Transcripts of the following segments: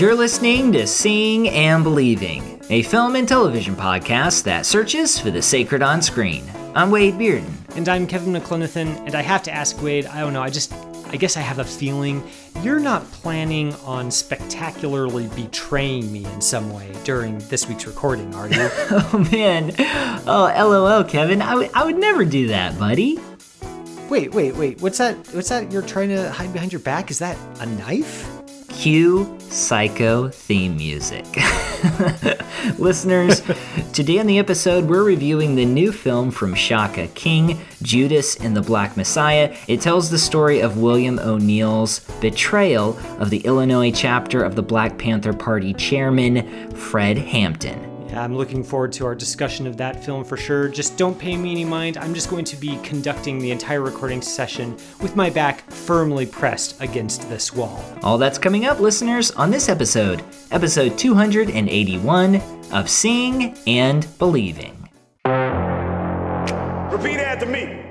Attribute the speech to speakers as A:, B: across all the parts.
A: You're listening to Seeing and Believing, a film and television podcast that searches for the sacred on screen. I'm Wade Bearden.
B: And I'm Kevin McLenithan, and I have to ask Wade, I don't know, I just, I guess I have a feeling you're not planning on spectacularly betraying me in some way during this week's recording, are you?
A: oh man, oh lol, Kevin, I, w- I would never do that, buddy.
B: wait, wait, wait, what's that, what's that you're trying to hide behind your back? Is that a knife?
A: Cue Psycho theme music. Listeners, today on the episode, we're reviewing the new film from Shaka King, Judas and the Black Messiah. It tells the story of William O'Neal's betrayal of the Illinois chapter of the Black Panther Party chairman, Fred Hampton.
B: Yeah, I'm looking forward to our discussion of that film for sure. Just don't pay me any mind. I'm just going to be conducting the entire recording session with my back firmly pressed against this wall.
A: All that's coming up, listeners, on this episode, episode 281 of Seeing and Believing.
C: Repeat after me.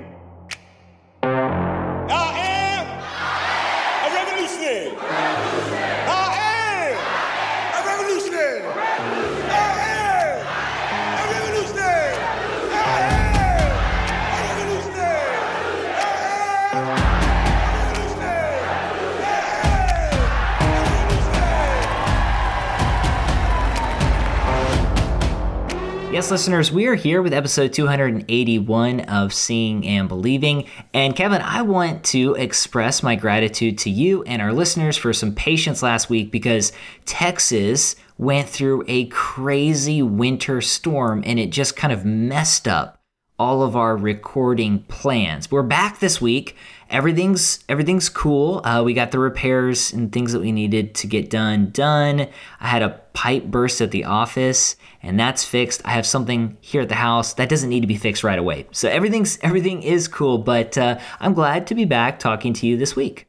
A: Yes, listeners, we are here with episode 281 of Seeing and Believing. And Kevin, I want to express my gratitude to you and our listeners for some patience last week because Texas went through a crazy winter storm and it just kind of messed up all of our recording plans. We're back this week. Everything's everything's cool. Uh, we got the repairs and things that we needed to get done done. I had a pipe burst at the office, and that's fixed. I have something here at the house that doesn't need to be fixed right away. So everything's everything is cool. But uh, I'm glad to be back talking to you this week.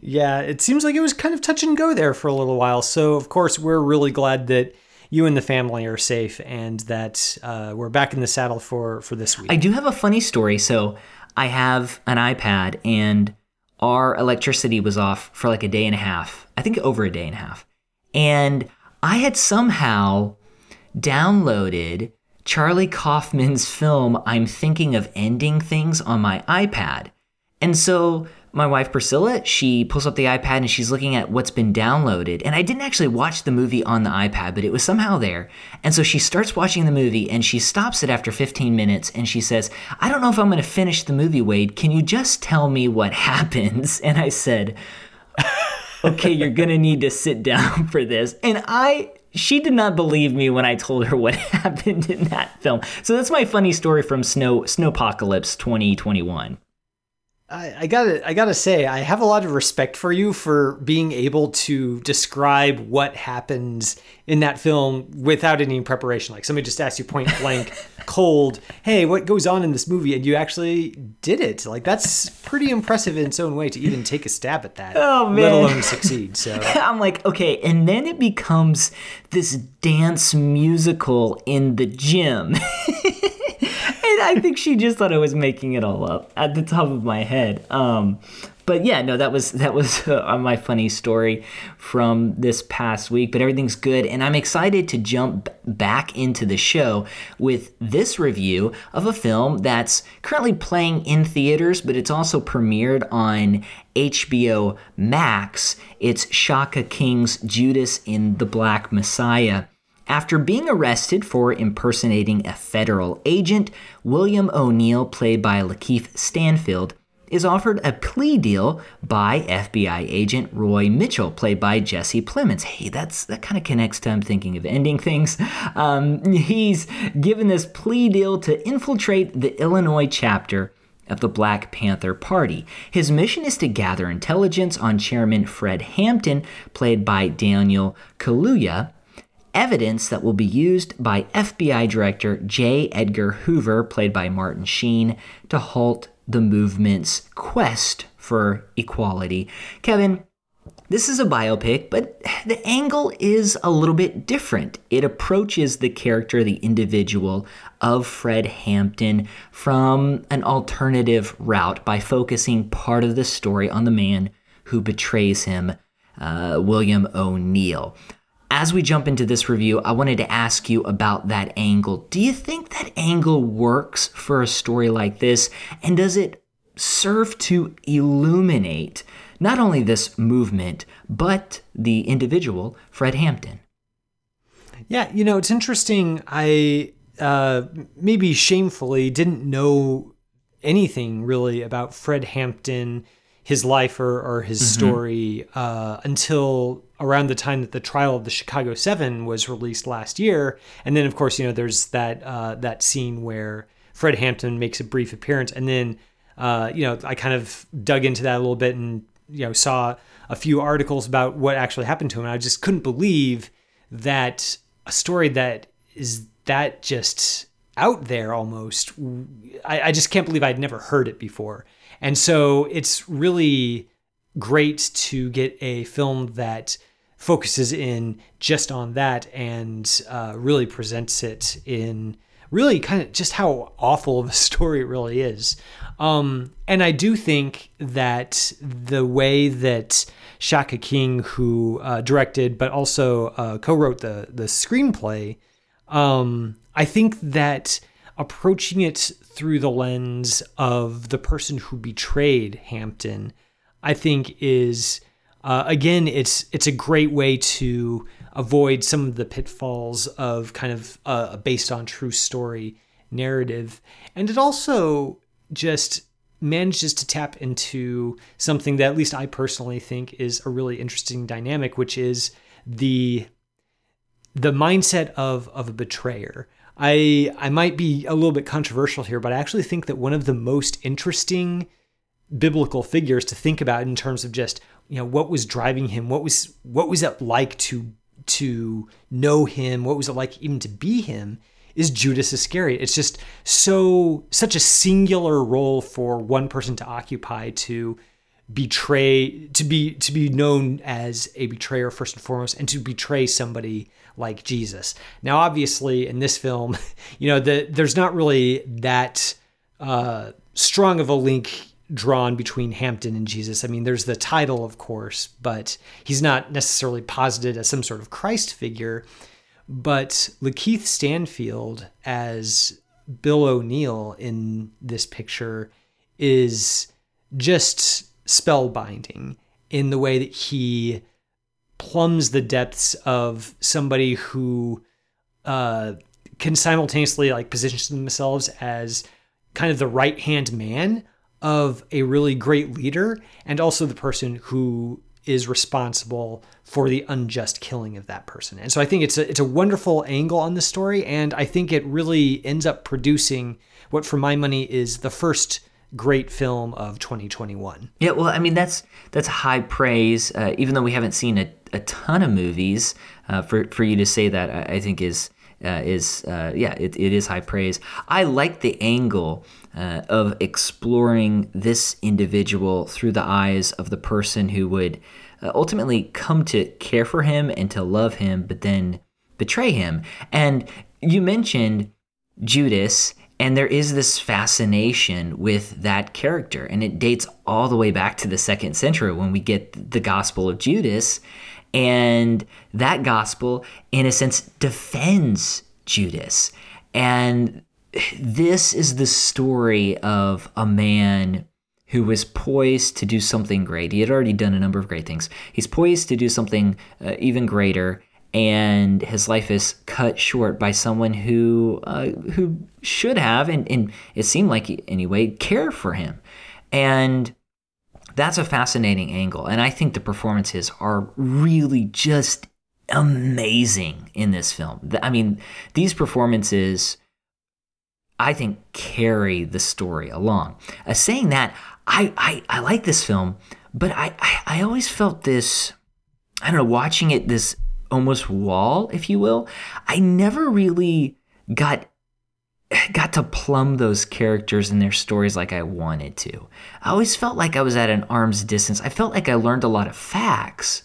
B: Yeah, it seems like it was kind of touch and go there for a little while. So, of course, we're really glad that you and the family are safe and that uh, we're back in the saddle for for this week.
A: I do have a funny story. So I have an iPad, and our electricity was off for like a day and a half. I think over a day and a half. And I had somehow downloaded Charlie Kaufman's film, I'm Thinking of Ending Things, on my iPad. And so my wife Priscilla, she pulls up the iPad and she's looking at what's been downloaded. And I didn't actually watch the movie on the iPad, but it was somehow there. And so she starts watching the movie and she stops it after 15 minutes and she says, I don't know if I'm going to finish the movie, Wade. Can you just tell me what happens? And I said, okay, you're going to need to sit down for this. And I she did not believe me when I told her what happened in that film. So that's my funny story from Snow Snowpocalypse 2021.
B: I, I gotta I gotta say I have a lot of respect for you for being able to describe what happens in that film without any preparation. Like somebody just asked you point blank, cold, hey, what goes on in this movie, and you actually did it. Like that's pretty impressive in its own way to even take a stab at that.
A: Oh,
B: let
A: man.
B: alone succeed. So
A: I'm like, okay, and then it becomes this dance musical in the gym. and I think she just thought I was making it all up at the top of my head. Um, but yeah, no, that was that was uh, my funny story from this past week. But everything's good, and I'm excited to jump back into the show with this review of a film that's currently playing in theaters, but it's also premiered on HBO Max. It's Shaka King's Judas and the Black Messiah. After being arrested for impersonating a federal agent, William O'Neal, played by LaKeith Stanfield, is offered a plea deal by FBI agent Roy Mitchell, played by Jesse Plemons. Hey, that's that kind of connects to I'm thinking of ending things. Um, he's given this plea deal to infiltrate the Illinois chapter of the Black Panther Party. His mission is to gather intelligence on Chairman Fred Hampton, played by Daniel Kaluuya, evidence that will be used by FBI Director J. Edgar Hoover, played by Martin Sheen, to halt the movement's quest for equality. Kevin, this is a biopic, but the angle is a little bit different. It approaches the character, the individual of Fred Hampton from an alternative route by focusing part of the story on the man who betrays him, uh, William O'Neal. As we jump into this review, I wanted to ask you about that angle. Do you think that angle works for a story like this? And does it serve to illuminate not only this movement, but the individual, Fred Hampton?
B: Yeah, you know, it's interesting. I uh, maybe shamefully didn't know anything really about Fred Hampton, his life or, or his
A: Mm-hmm.
B: story uh, until around the time that the trial of the Chicago Seven was released last year. And then, of course, you know, there's that uh, that scene where Fred Hampton makes a brief appearance, and then uh, you know, I kind of dug into that a little bit and you know saw a few articles about what actually happened to him. And I just couldn't believe that a story that is that just out there almost. I, I just can't believe I'd never heard it before. And so it's really great to get a film that focuses in just on that and uh, really presents it in really kind of just how awful of a story it really is. Um, and I do think that the way that Shaka King, who uh, directed but also uh, co-wrote the the screenplay, um, I think that approaching it through the lens of the person who betrayed Hampton, I think is uh, again it's it's a great way to avoid some of the pitfalls of kind of uh, a based on true story narrative, and it also just manages to tap into something that at least I personally think is a really interesting dynamic, which is the the mindset of of a betrayer. I I might be a little bit controversial here, but I actually think that one of the most interesting biblical figures to think about in terms of just you know what was driving him, what was what was it like to to know him, what was it like even to be him, is Judas Iscariot. It's just so such a singular role for one person to occupy to betray to be to be known as a betrayer first and foremost and to betray somebody like Jesus. Now obviously in this film, you know, the there's not really that uh strong of a link drawn between Hampton and Jesus. I mean, there's the title of course, but he's not necessarily posited as some sort of Christ figure. But LaKeith Stanfield as Bill O'Neal in this picture is just spellbinding in the way that he plumbs the depths of somebody who uh, can simultaneously like position themselves as kind of the right hand man of a really great leader and also the person who is responsible for the unjust killing of that person. And so I think it's a, it's a wonderful angle on the story and I think it really ends up producing what for my money is the first great film of 2021.
A: Yeah, well, I mean that's that's high praise. Uh, even though we haven't seen a, a ton of movies, uh, for for you to say that, I, I think is uh, is uh, yeah, it, it is high praise. I like the angle uh, of exploring this individual through the eyes of the person who would uh, ultimately come to care for him and to love him, but then betray him. And you mentioned Judas and there is this fascination with that character. And it dates all the way back to the second century when we get the Gospel of Judas. And that gospel, in a sense, defends Judas. And this is the story of a man who was poised to do something great. He had already done a number of great things. He's poised to do something uh, even greater and his life is cut short by someone who uh, who should have and, and it seemed like anyway care for him and that's a fascinating angle and i think the performances are really just amazing in this film i mean these performances i think carry the story along uh, saying that I, I i like this film but I, I i always felt this i don't know watching it this almost wall, if you will. I never really got got to plumb those characters and their stories like I wanted to. I always felt like I was at an arm's distance. I felt like I learned a lot of facts,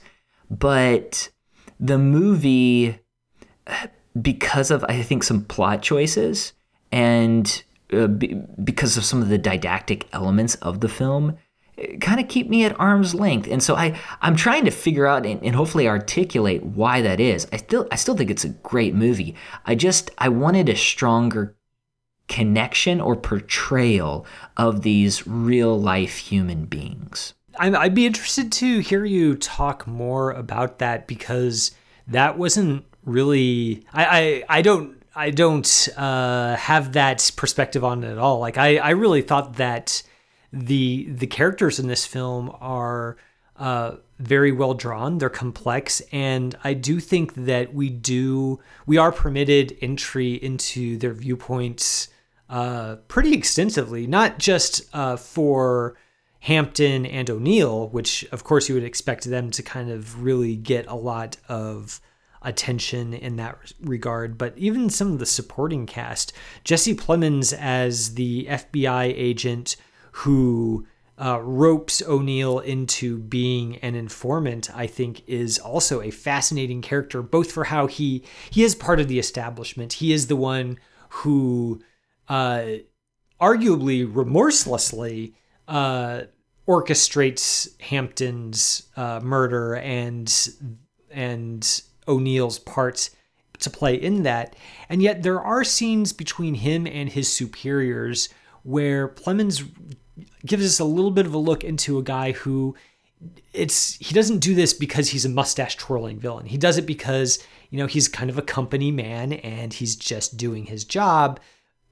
A: but the movie, because of I think some plot choices and uh, be, because of some of the didactic elements of the film, kind of keep me at arm's length. And so I I'm trying to figure out and, and hopefully articulate why that is. I still I still think it's a great movie. I just I wanted a stronger connection or portrayal of these real life human beings.
B: I'd be interested to hear you talk more about that because that wasn't really. I I, I don't I don't uh, have that perspective on it at all. Like I I really thought that the the characters in this film are. Uh, very well drawn. They're complex, and I do think that we do we are permitted entry into their viewpoints uh, pretty extensively, not just uh, for Hampton and O'Neal, which of course you would expect them to kind of really get a lot of attention in that regard, but even some of the supporting cast. Jesse Plemons as the FBI agent who uh, ropes O'Neal into being an informant, I think, is also a fascinating character, both for how he he is part of the establishment. He is the one who, uh, arguably remorselessly, uh, orchestrates Hampton's uh, murder and and O'Neal's part to play in that. And yet there are scenes between him and his superiors where Plemons gives us a little bit of a look into a guy who it's he doesn't do this because he's a mustache twirling villain. He does it because, you know, he's kind of a company man and he's just doing his job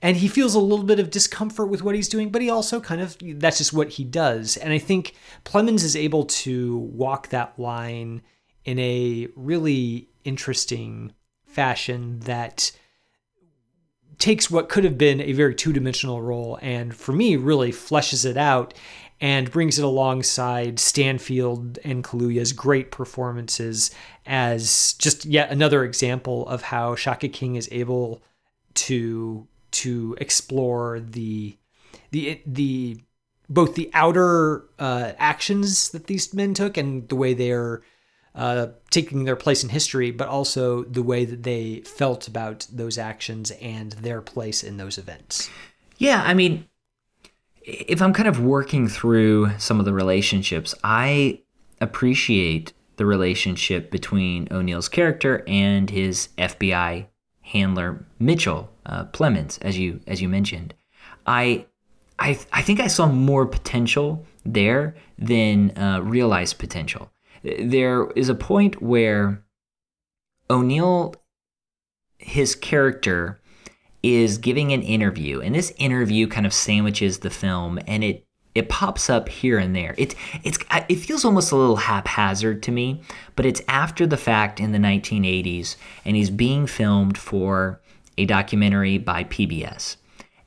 B: and he feels a little bit of discomfort with what he's doing, but he also kind of that's just what he does. And I think Plemons is able to walk that line in a really interesting fashion that takes what could have been a very two-dimensional role and for me really fleshes it out and brings it alongside Stanfield and Kaluuya's great performances as just yet another example of how Shaka King is able to to explore the the the both the outer uh, actions that these men took and the way they're uh, taking their place in history, but also the way that they felt about those actions and their place in those events.
A: Yeah, I mean, if I'm kind of working through some of the relationships, I appreciate the relationship between O'Neal's character and his FBI handler Mitchell uh, Plemons, as you as you mentioned. I I I think I saw more potential there than uh, realized potential there is a point where O'Neal, his character, is giving an interview, and this interview kind of sandwiches the film, and it it pops up here and there. It it's uh, it feels almost a little haphazard to me, but it's after the fact in the 1980s, and he's being filmed for a documentary by PBS,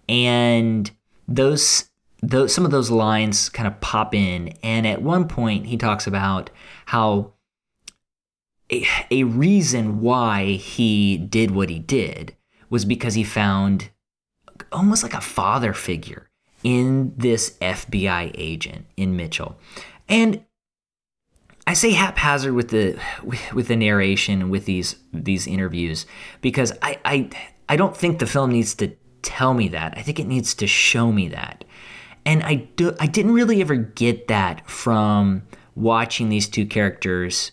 A: and those those some of those lines kind of pop in, and at one point he talks about how a, a reason why he did what he did was because he found almost like a father figure in this FBI agent in Mitchell. And I say haphazard with the with the narration with these these interviews because I I I don't think the film needs to tell me that. I think it needs to show me that. And I do I didn't really ever get that from watching these two characters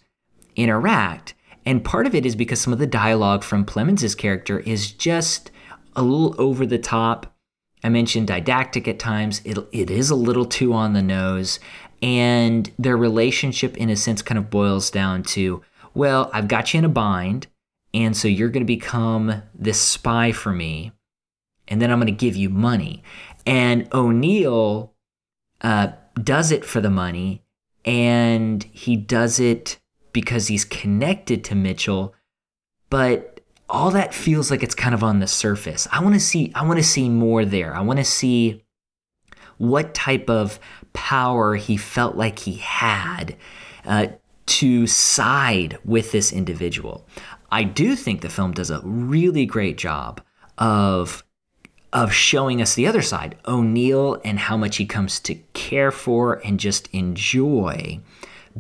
A: interact. And part of it is because some of the dialogue from Plemons' character is just a little over the top. I mentioned didactic at times. It, it is a little too on the nose. And their relationship, in a sense, kind of boils down to well, I've got you in a bind. And so you're going to become this spy for me. And then I'm going to give you money. And O'Neal uh, does it for the money and he does it because he's connected to Mitchell, but all that feels like it's kind of on the surface. I want to see I want to see more there. I want to see what type of power he felt like he had. Uh, to side with this individual. I do think the film does a really great job of of showing us the other side, O'Neal and how much he comes to care for and just enjoy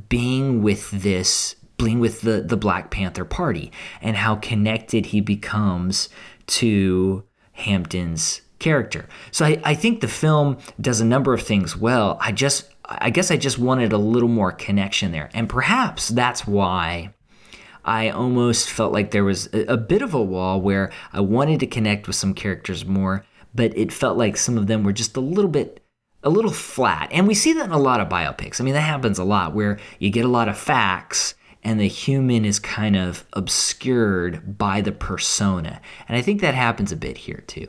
A: being with this being with the the Black Panther Party and how connected he becomes to Hampton's character. So I, I think the film does a number of things well. I just I guess I just wanted a little more connection there. And perhaps that's why I almost felt like there was a, a bit of a wall where I wanted to connect with some characters more, but it felt like some of them were just a little bit a little flat. And we see that in a lot of biopics. I mean, that happens a lot where you get a lot of facts and the human is kind of obscured by the persona. And I think that happens a bit here too.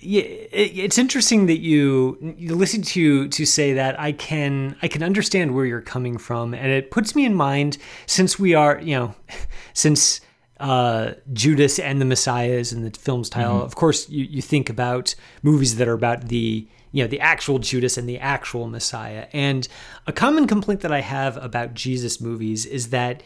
B: Yeah, it's interesting that you you listen to to say that. I can I can understand where you're coming from, and it puts me in mind since we are you know since uh, Judas and the Messiah is in the film's title. Mm-hmm. Of course, you, you think about movies that are about the you know the actual Judas and the actual Messiah. And a common complaint that I have about Jesus movies is that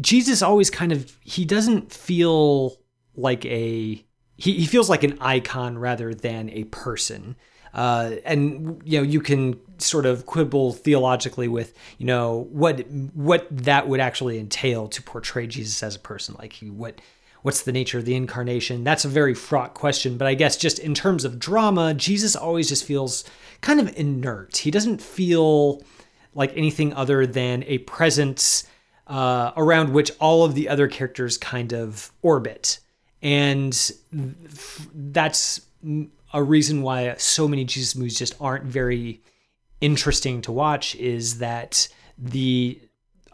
B: Jesus always kind of he doesn't feel like a he, he feels like an icon rather than a person. Uh, and you know you can sort of quibble theologically with you know what what that would actually entail to portray Jesus as a person like he what what's the nature of the incarnation? That's a very fraught question but I guess just in terms of drama Jesus always just feels kind of inert. He doesn't feel like anything other than a presence uh, around which all of the other characters kind of orbit. And that's a reason why so many Jesus movies just aren't very interesting to watch is that the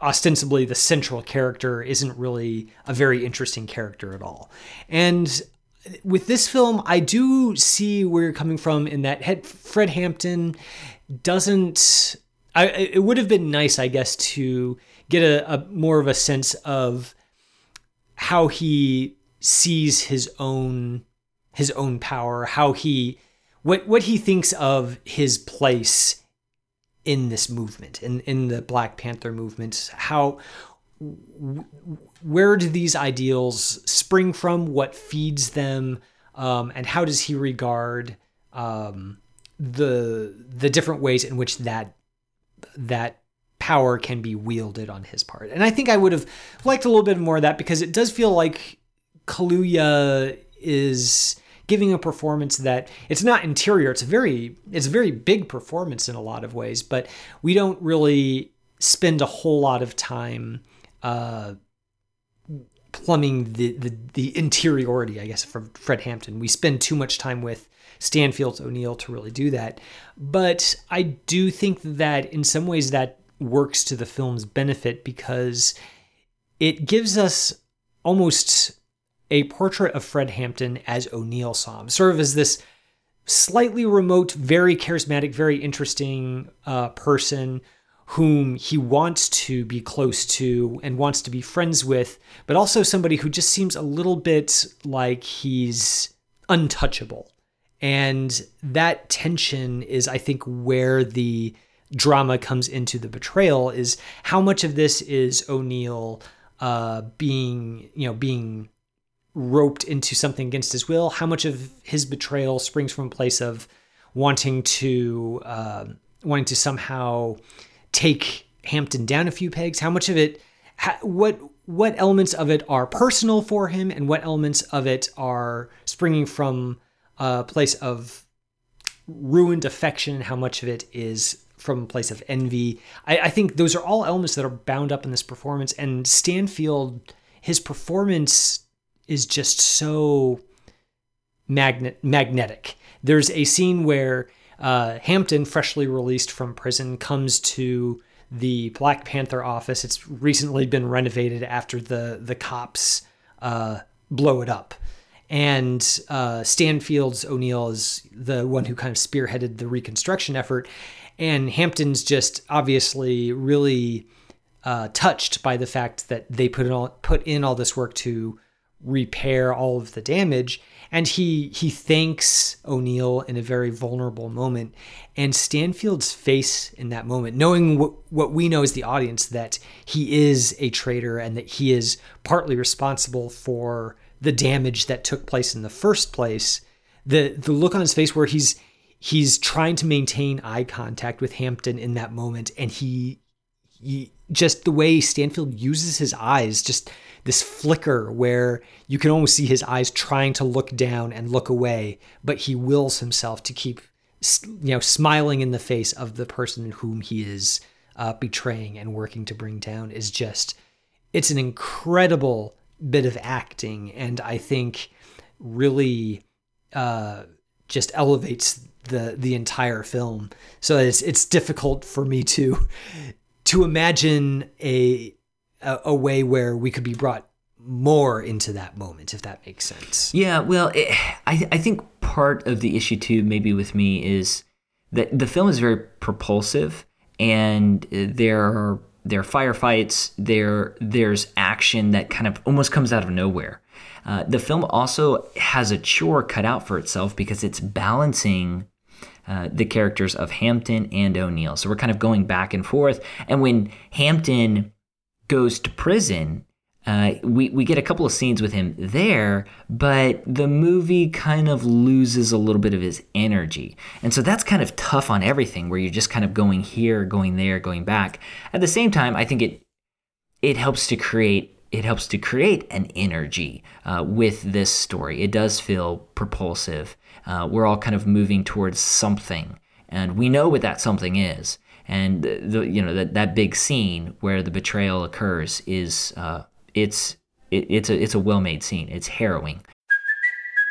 B: ostensibly the central character isn't really a very interesting character at all. And with this film, I do see where you're coming from in that Fred Hampton doesn't. I, it would have been nice, I guess, to get a, a more of a sense of how he sees his own his own power, how he what what he thinks of his place in this movement, in in the Black Panther movement, how where do these ideals spring from? What feeds them? Um, and how does he regard um, the the different ways in which that that power can be wielded on his part? And I think I would have liked a little bit more of that because it does feel like Kaluuya is giving a performance that it's not interior it's a very it's a very big performance in a lot of ways but we don't really spend a whole lot of time uh, plumbing the, the the interiority i guess from fred hampton. We spend too much time with stanfield o'neal to really do that. But i do think that in some ways that works to the film's benefit because it gives us almost a portrait of Fred Hampton as O'Neal saw him, sort of as this slightly remote, very charismatic, very interesting uh, person whom he wants to be close to and wants to be friends with, but also somebody who just seems a little bit like he's untouchable. And that tension is, I think, where the drama comes into the betrayal is how much of this is O'Neal uh, being, you know, being roped into something against his will, how much of his betrayal springs from a place of wanting to uh, wanting to somehow take Hampton down a few pegs, how much of it, what what elements of it are personal for him, and what elements of it are springing from a place of ruined affection, how much of it is from a place of envy. I, I think those are all elements that are bound up in this performance, and Stanfield, his performance is just so magnet magnetic. There's a scene where uh, Hampton, freshly released from prison, comes to the Black Panther office. It's recently been renovated after the the cops uh, blow it up. And uh, Stanfield's O'Neal is the one who kind of spearheaded the reconstruction effort. And Hampton's just obviously really uh, touched by the fact that they put in all put in all this work to repair all of the damage and he he thanks O'Neal in a very vulnerable moment and Stanfield's face in that moment knowing what, what we know as the audience that he is a traitor and that he is partly responsible for the damage that took place in the first place the the look on his face where he's he's trying to maintain eye contact with Hampton in that moment and he, just the way Stanfield uses his eyes just this flicker where you can almost see his eyes trying to look down and look away but he wills himself to keep you know smiling in the face of the person whom he is uh, betraying and working to bring down is just it's an incredible bit of acting and I think really uh, just elevates the the entire film. So it's it's difficult for me to to imagine a a, a way where we could be brought more into that moment, if that makes sense.
A: Yeah, well, it, I I think part of the issue too, maybe with me, is that the film is very propulsive, and there are there are firefights, there there's action that kind of almost comes out of nowhere. Uh, the film also has a chore cut out for itself because it's balancing uh, the characters of Hampton and O'Neal. So we're kind of going back and forth. And when Hampton goes to prison, uh, we, we get a couple of scenes with him there, but the movie kind of loses a little bit of his energy. And so that's kind of tough on everything where you're just kind of going here, going there, going back. At the same time, I think it it helps to create it helps to create an energy uh, with this story. It does feel propulsive. Uh, we're all kind of moving towards something, and we know what that something is. And the you know that that big scene where the betrayal occurs is uh, it's it, it's a it's a well made scene. It's harrowing.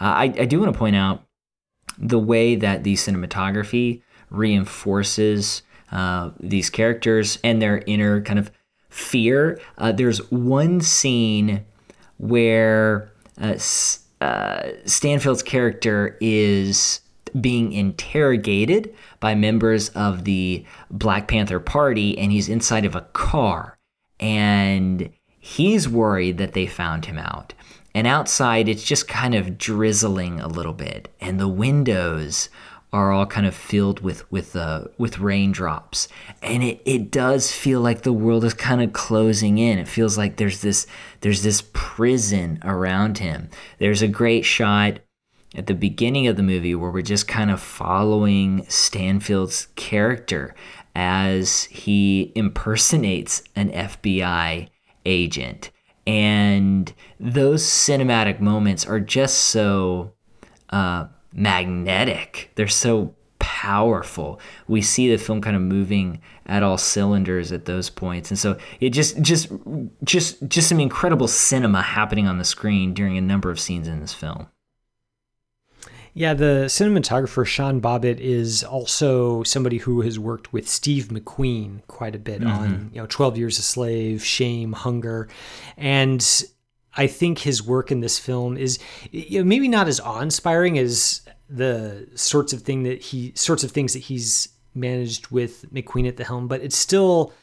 A: Uh, I, I do want to point out the way that the cinematography reinforces uh, these characters and their inner kind of fear. Uh, there's one scene where uh, uh, Stanfield's character is being interrogated by members of the Black Panther Party, and he's inside of a car. And he's worried that they found him out. And outside, it's just kind of drizzling a little bit, and the windows are all kind of filled with with uh, with raindrops, and it, it does feel like the world is kind of closing in. It feels like there's this there's this prison around him. There's a great shot at the beginning of the movie where we're just kind of following Stanfield's character as he impersonates an FBI agent and those cinematic moments are just so uh, magnetic. They're so powerful. We see the film kind of moving at all cylinders at those points, and so it just just just just some incredible cinema happening on the screen during a number of scenes in this film.
B: Yeah, the cinematographer Sean Bobbitt is also somebody who has worked with Steve McQueen quite a bit mm-hmm. on, you know, 12 Years a Slave, Shame, Hunger. And I think his work in this film is you know, maybe not as awe-inspiring as the sorts of thing that he sorts of things that he's managed with McQueen at the helm, but it's still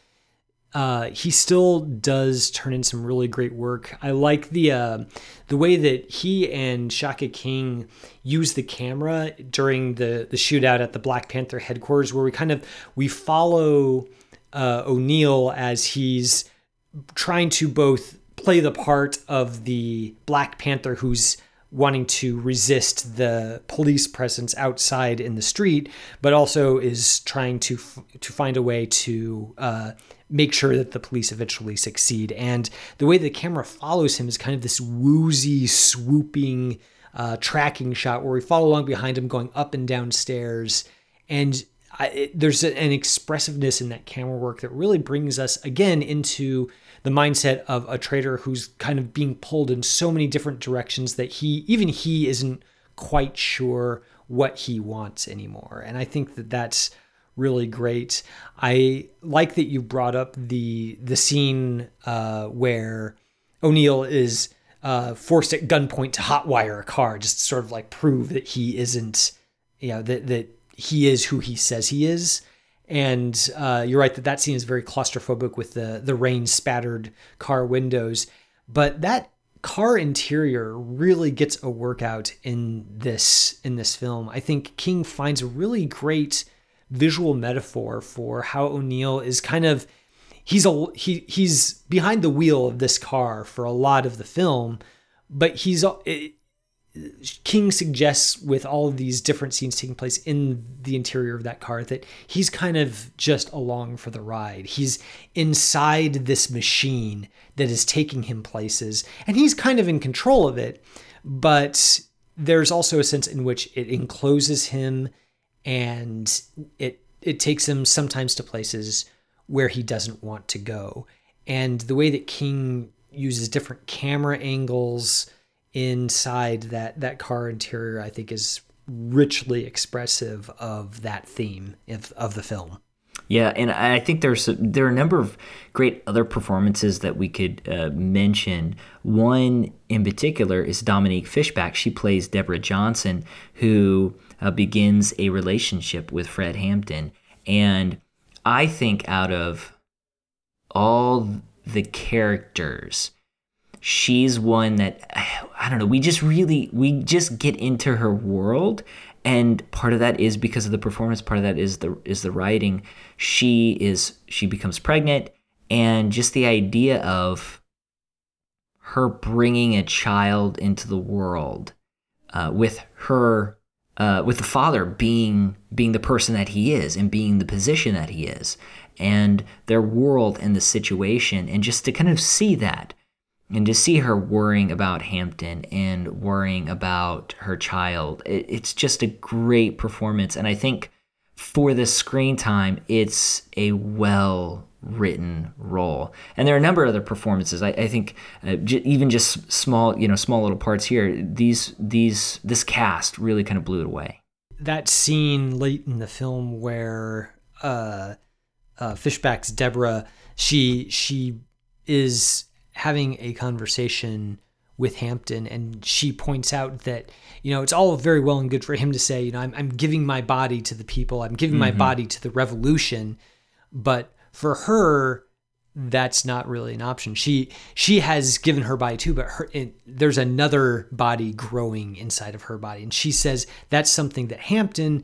B: uh, he still does turn in some really great work. I like the uh, the way that he and Shaka King use the camera during the the shootout at the Black Panther headquarters, where we kind of we follow uh, O'Neal as he's trying to both play the part of the Black Panther who's wanting to resist the police presence outside in the street, but also is trying to to find a way to uh, make sure that the police eventually succeed. And the way the camera follows him is kind of this woozy, swooping uh, tracking shot where we follow along behind him, going up and down stairs. And I, it, there's an expressiveness in that camera work that really brings us again into the mindset of a traitor who's kind of being pulled in so many different directions that he even he isn't quite sure what he wants anymore. And I think that that's really great. I like that you brought up the the scene uh, where O'Neal is uh, forced at gunpoint to hotwire a car, just to sort of like prove that he isn't, you know, that that he is who he says he is. And uh, you're right that that scene is very claustrophobic with the the rain spattered car windows, but that car interior really gets a workout in this in this film. I think King finds a really great visual metaphor for how O'Neal is kind of he's a he he's behind the wheel of this car for a lot of the film, but he's uh, it, King suggests with all of these different scenes taking place in the interior of that car that he's kind of just along for the ride. He's inside this machine that is taking him places and he's kind of in control of it, but there's also a sense in which it encloses him and it it takes him sometimes to places where he doesn't want to go. And the way that King uses different camera angles inside that that car interior I think is richly expressive of that theme of, of the film.
A: Yeah, and I think there's there are a number of great other performances that we could uh, mention. One in particular is Dominique Fishback. She plays Deborah Johnson, who uh, begins a relationship with Fred Hampton, and I think out of all the characters she's one that I don't know, we just really we just get into her world and part of that is because of the performance, part of that is the is the writing. She is she becomes pregnant and just the idea of her bringing a child into the world uh, with her uh, with the father being being the person that he is and being the position that he is and their world and the situation and just to kind of see that and to see her worrying about Hampton and worrying about her child, it, it's just a great performance. And I think for the screen time, it's a well written role. And there are a number of other performances. I, I think uh, j- even just small, you know, small little parts here. These these this cast really kind of blew it away.
B: That scene late in the film where uh, uh, Fishback's Deborah, she she is having a conversation with Hampton, and she points out that you know it's all very well and good for him to say, you know, I'm, I'm giving my body to the people, I'm giving my mm-hmm. body to the revolution, but for her, that's not really an option. She she has given her body too, but her it, there's another body growing inside of her body, and she says that's something that Hampton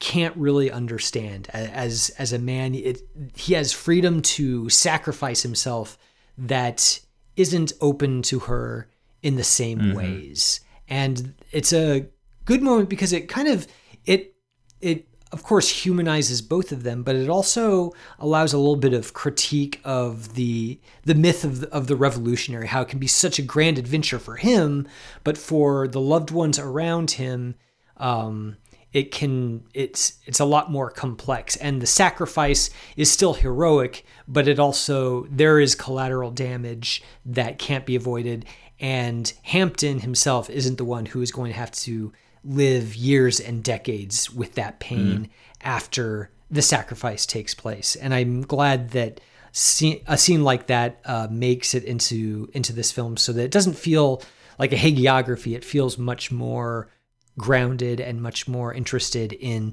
B: can't really understand as as a man. It, he has freedom to sacrifice himself that isn't open to her in the same
A: Mm-hmm.
B: ways. And it's a good moment because it kind of it it of course humanizes both of them but it also allows a little bit of critique of the the myth of the, of the revolutionary how it can be such a grand adventure for him but for the loved ones around him um it can it's it's a lot more complex. And the sacrifice is still heroic but it also there is collateral damage that can't be avoided and Hampton himself isn't the one who is going to have to live years and decades with that pain after the sacrifice takes place. And I'm glad that scene, a scene like that uh, makes it into into this film so that it doesn't feel like a hagiography. It feels much more grounded and much more interested in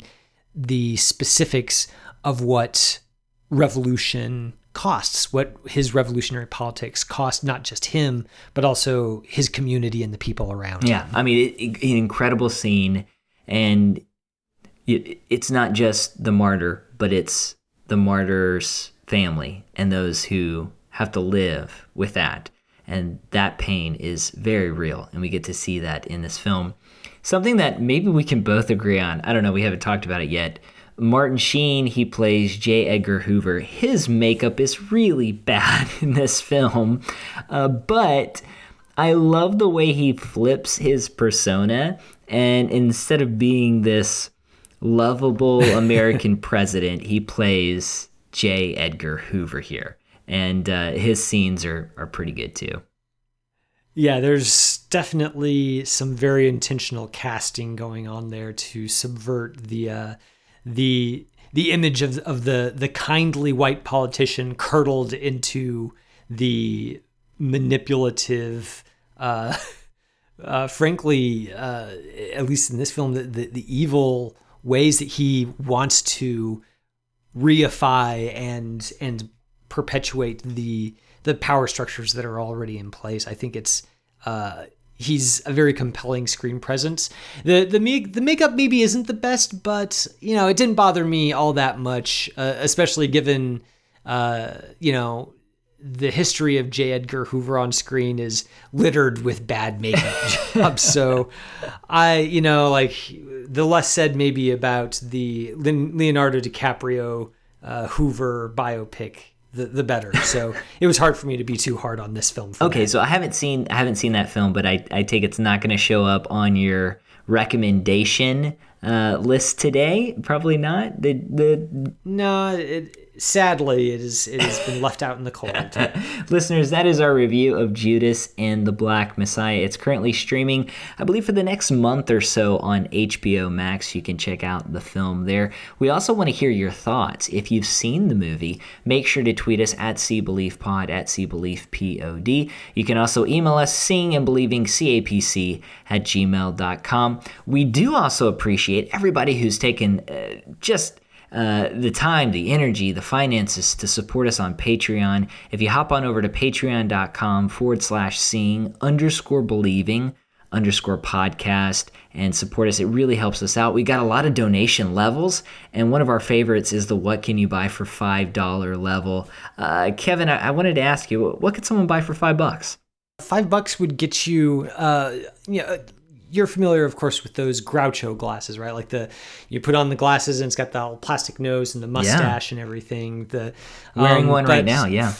B: the specifics of what revolution costs, what his revolutionary politics cost not just him, but also his community and the people around
A: Yeah,
B: him.
A: I mean, it, it- an incredible scene, and it, it's not just the martyr, but it's the martyr's family and those who have to live with that, and that pain is very real, and we get to see that in this film. Something that maybe we can both agree on. I don't know. We haven't talked about it yet. Martin Sheen, he plays J. Edgar Hoover. His makeup is really bad in this film, uh, but I love the way he flips his persona, and instead of being this lovable American president. He plays J. Edgar Hoover here, and uh, his scenes are are pretty good too.
B: Yeah, there's definitely some very intentional casting going on there to subvert the uh, the the image of of the the kindly white politician curdled into the manipulative uh, uh, frankly, uh, at least in this film, the, the, the evil ways that he wants to reify and and perpetuate the the power structures that are already in place. I think it's uh, he's a very compelling screen presence. The the make, the makeup maybe isn't the best, but you know it didn't bother me all that much, uh, especially given uh, you know the history of J. Edgar Hoover on screen is littered with bad makeup jobs. so I, you know, like the less said maybe about the Leonardo DiCaprio uh, Hoover biopic, the, the better. So it was hard for me to be too hard on this film.
A: okay,
B: that.
A: so I haven't seen I haven't seen that film, but I, I take it's not going to show up on your recommendation uh, list today. Probably not. The the
B: no, it, sadly, it is it has been left out in the cold.
A: Listeners, that is our review of Judas and the Black Messiah. It's currently streaming, I believe, for the next month or so on HBO Max. You can check out the film there. We also want to hear your thoughts. If you've seen the movie, make sure to tweet us at CBeliefPod at CBeliefPod. You can also email us seeing and believing CAPC at gmail.com. We do also appreciate everybody who's taken uh, just uh, the time, the energy, the finances to support us on Patreon. If you hop on over to patreon.com forward slash seeing underscore believing underscore podcast and support us, it really helps us out. We got a lot of donation levels, and one of our favorites is the What Can You Buy for $5 level. Uh, Kevin, I-, I wanted to ask you, what could someone buy for five bucks?
B: Five bucks would get you, uh, you know, you're familiar, of course, with those Groucho glasses, right? Like the you put on the glasses and it's got the plastic nose and the mustache yeah. and everything. The
A: wearing um, one right now, yeah.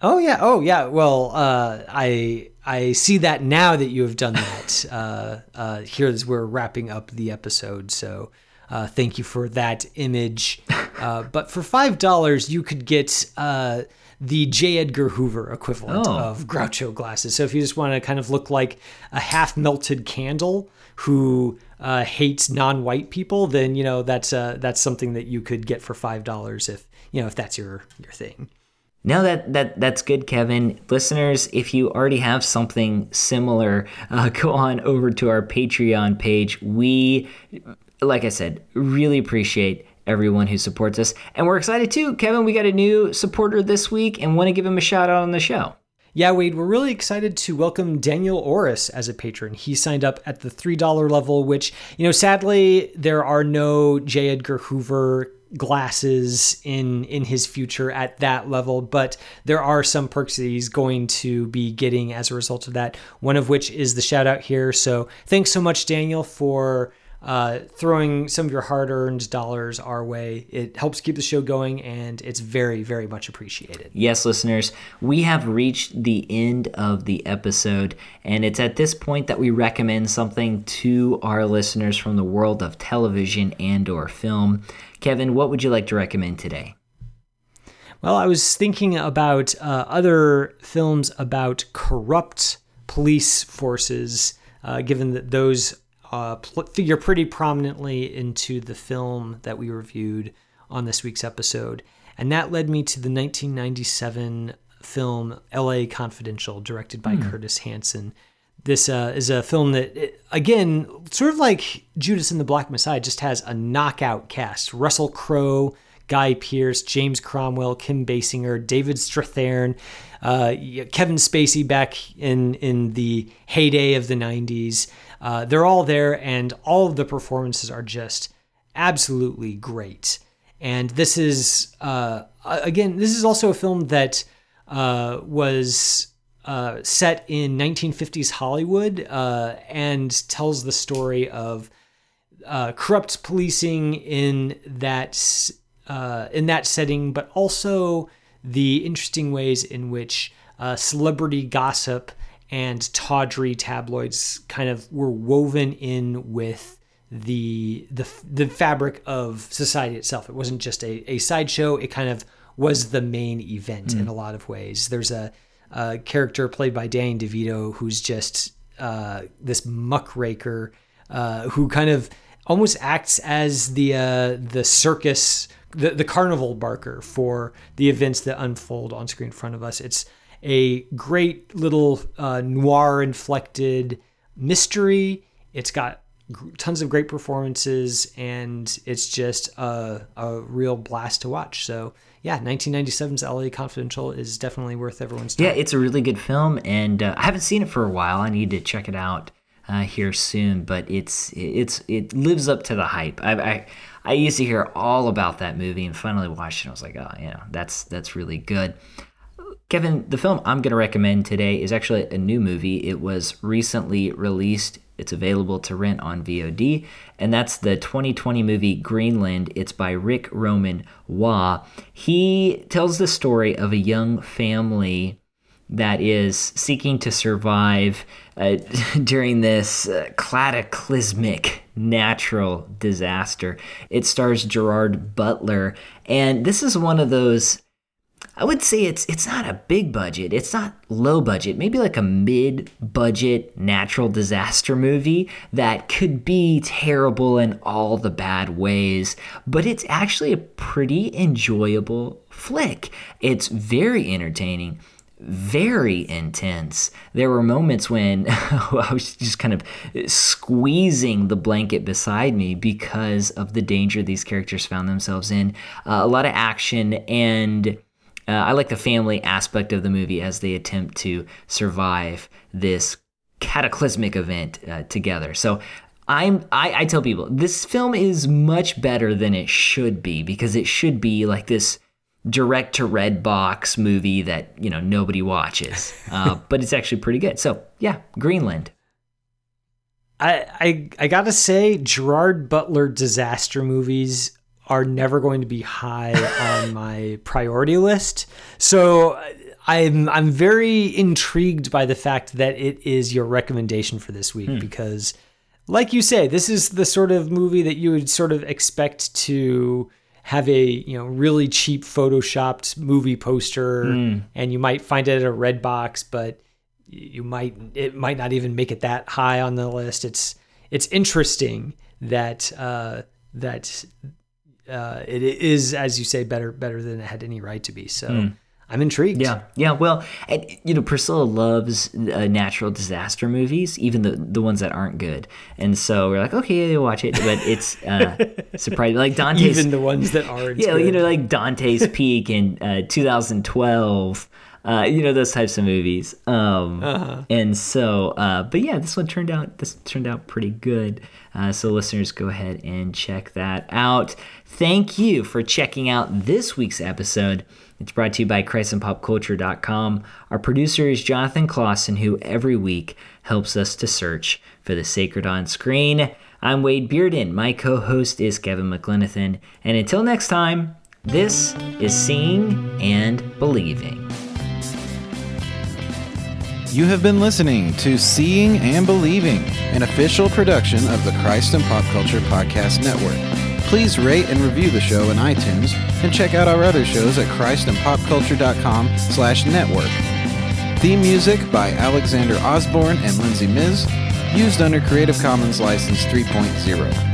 B: Oh yeah, oh yeah. Well, uh, I I see that now that you have done that. uh, uh, here as we're wrapping up the episode, so uh, thank you for that image. Uh, but for five dollars, you could get uh, the J. Edgar Hoover equivalent oh. of Groucho glasses. So if you just want to kind of look like a half melted candle who uh, hates non-white people, then you know that's uh, that's something that you could get for five dollars if you know if that's your your thing.
A: No, that that that's good, Kevin. Listeners, if you already have something similar, uh, go on over to our Patreon page. We, like I said, really appreciate everyone who supports us. And we're excited too. Kevin, we got a new supporter this week and want to give him a shout out on the show.
B: Yeah, Wade, we're really excited to welcome Daniel Orris as a patron. He signed up at the $3 level, which, you know, sadly, there are no J. Edgar Hoover glasses in in his future at that level but there are some perks that he's going to be getting as a result of that one of which is the shout out here so thanks so much daniel for uh, throwing some of your hard earned dollars our way. It helps keep the show going and it's very, very much appreciated.
A: Yes, listeners, we have reached the end of the episode, and it's at this point that we recommend something to our listeners from the world of television and or film. Kevin, what would you like to recommend today?
B: Well, I was thinking about uh, other films about corrupt police forces, uh, given that those uh, pl- figure pretty prominently into the film that we reviewed on this week's episode. And that led me to the 1997 film LA Confidential, directed by mm. Curtis Hanson. This uh, is a film that, again, sort of like Judas and the Black Messiah, just has a knockout cast. Russell Crowe, Guy Pearce, James Cromwell, Kim Basinger, David Strathairn, uh, Kevin Spacey back in in the heyday of the 90s. Uh, they're all there, and all of the performances are just absolutely great. And this is, uh, again, this is also a film that uh, was uh, set in 1950s Hollywood uh, and tells the story of corrupt policing in that in that setting, but also the interesting ways in which celebrity gossip and tawdry tabloids kind of were woven in with the the the fabric of society itself. It wasn't just a, a sideshow. It kind of was the main event in a lot of ways. There's a, a character played by Danny DeVito who's just uh, this muckraker uh, who kind of almost acts as the uh, the circus, the, the carnival barker for the events that unfold on screen in front of us. It's a great little uh, noir inflected mystery. It's got tons of great performances, and it's just a, a real blast to watch. So, yeah, 1997's LA Confidential is definitely worth everyone's time.
A: Yeah, it's a really good film, and uh, I haven't seen it for a while. I need to check it out uh, here soon. But it's it's it lives up to the hype. I, I I used to hear all about that movie, and finally watched it. and I was like, oh, you know, that's that's really good. Kevin, the film I'm going to recommend today is actually a new movie. It was recently released. It's available to rent on VOD, and that's the 2020 movie Greenland. It's by Ric Roman Waugh. He tells the story of a young family that is seeking to survive uh, during this uh, cataclysmic natural disaster. It stars Gerard Butler, and this is one of those I would say it's it's not a big budget. It's not low budget. Maybe like a mid-budget natural disaster movie that could be terrible in all the bad ways, but it's actually a pretty enjoyable flick. It's very entertaining very intense. There were moments when I was just kind of squeezing the blanket beside me because of the danger these characters found themselves in. Uh, a lot of action and uh, I like the family aspect of the movie as they attempt to survive this cataclysmic event uh, together. So I'm I, I tell people this film is much better than it should be because it should be like this direct to red box movie that you know nobody watches, uh, but it's actually pretty good. So yeah, Greenland.
B: I, I I gotta say, Gerard Butler disaster movies are never going to be high on my priority list. So I'm I'm very intrigued by the fact that it is your recommendation for this week because, like you say, this is the sort of movie that you would sort of expect to have a you know really cheap photoshopped movie poster and you might find it at a red box but you might it might not even make it that high on the list. It's it's interesting that uh that uh it is as you say better better than it had any right to be so i'm intrigued
A: Yeah, yeah. Well, and, you know, Priscilla loves uh, natural disaster movies, even the the ones that aren't good. And so we're like, okay, yeah, watch it. But it's uh, surprising. Like Dante's,
B: even the ones that aren't
A: yeah,
B: good.
A: you know, like Dante's Peak in uh, 2012. Uh, you know those types of movies. Um,
B: Uh-huh.
A: And so, uh, but yeah, this one turned out this turned out pretty good. Uh, so listeners, go ahead and check that out. Thank you for checking out this week's episode. It's brought to you by ChristandPopCulture.com. Our producer is Jonathan Clausen, who every week helps us to search for the sacred on screen. I'm Wade Bearden. My co-host is Kevin McLenithan. And until next time, this is Seeing and Believing.
D: You have been listening to Seeing and Believing, an official production of the Christ and Pop Culture Podcast Network. Please rate and review the show in iTunes and check out our other shows at christandpopculture.com slash network. Theme music by Alexander Osborne and Lindsay Miz, used under Creative Commons License 3.0.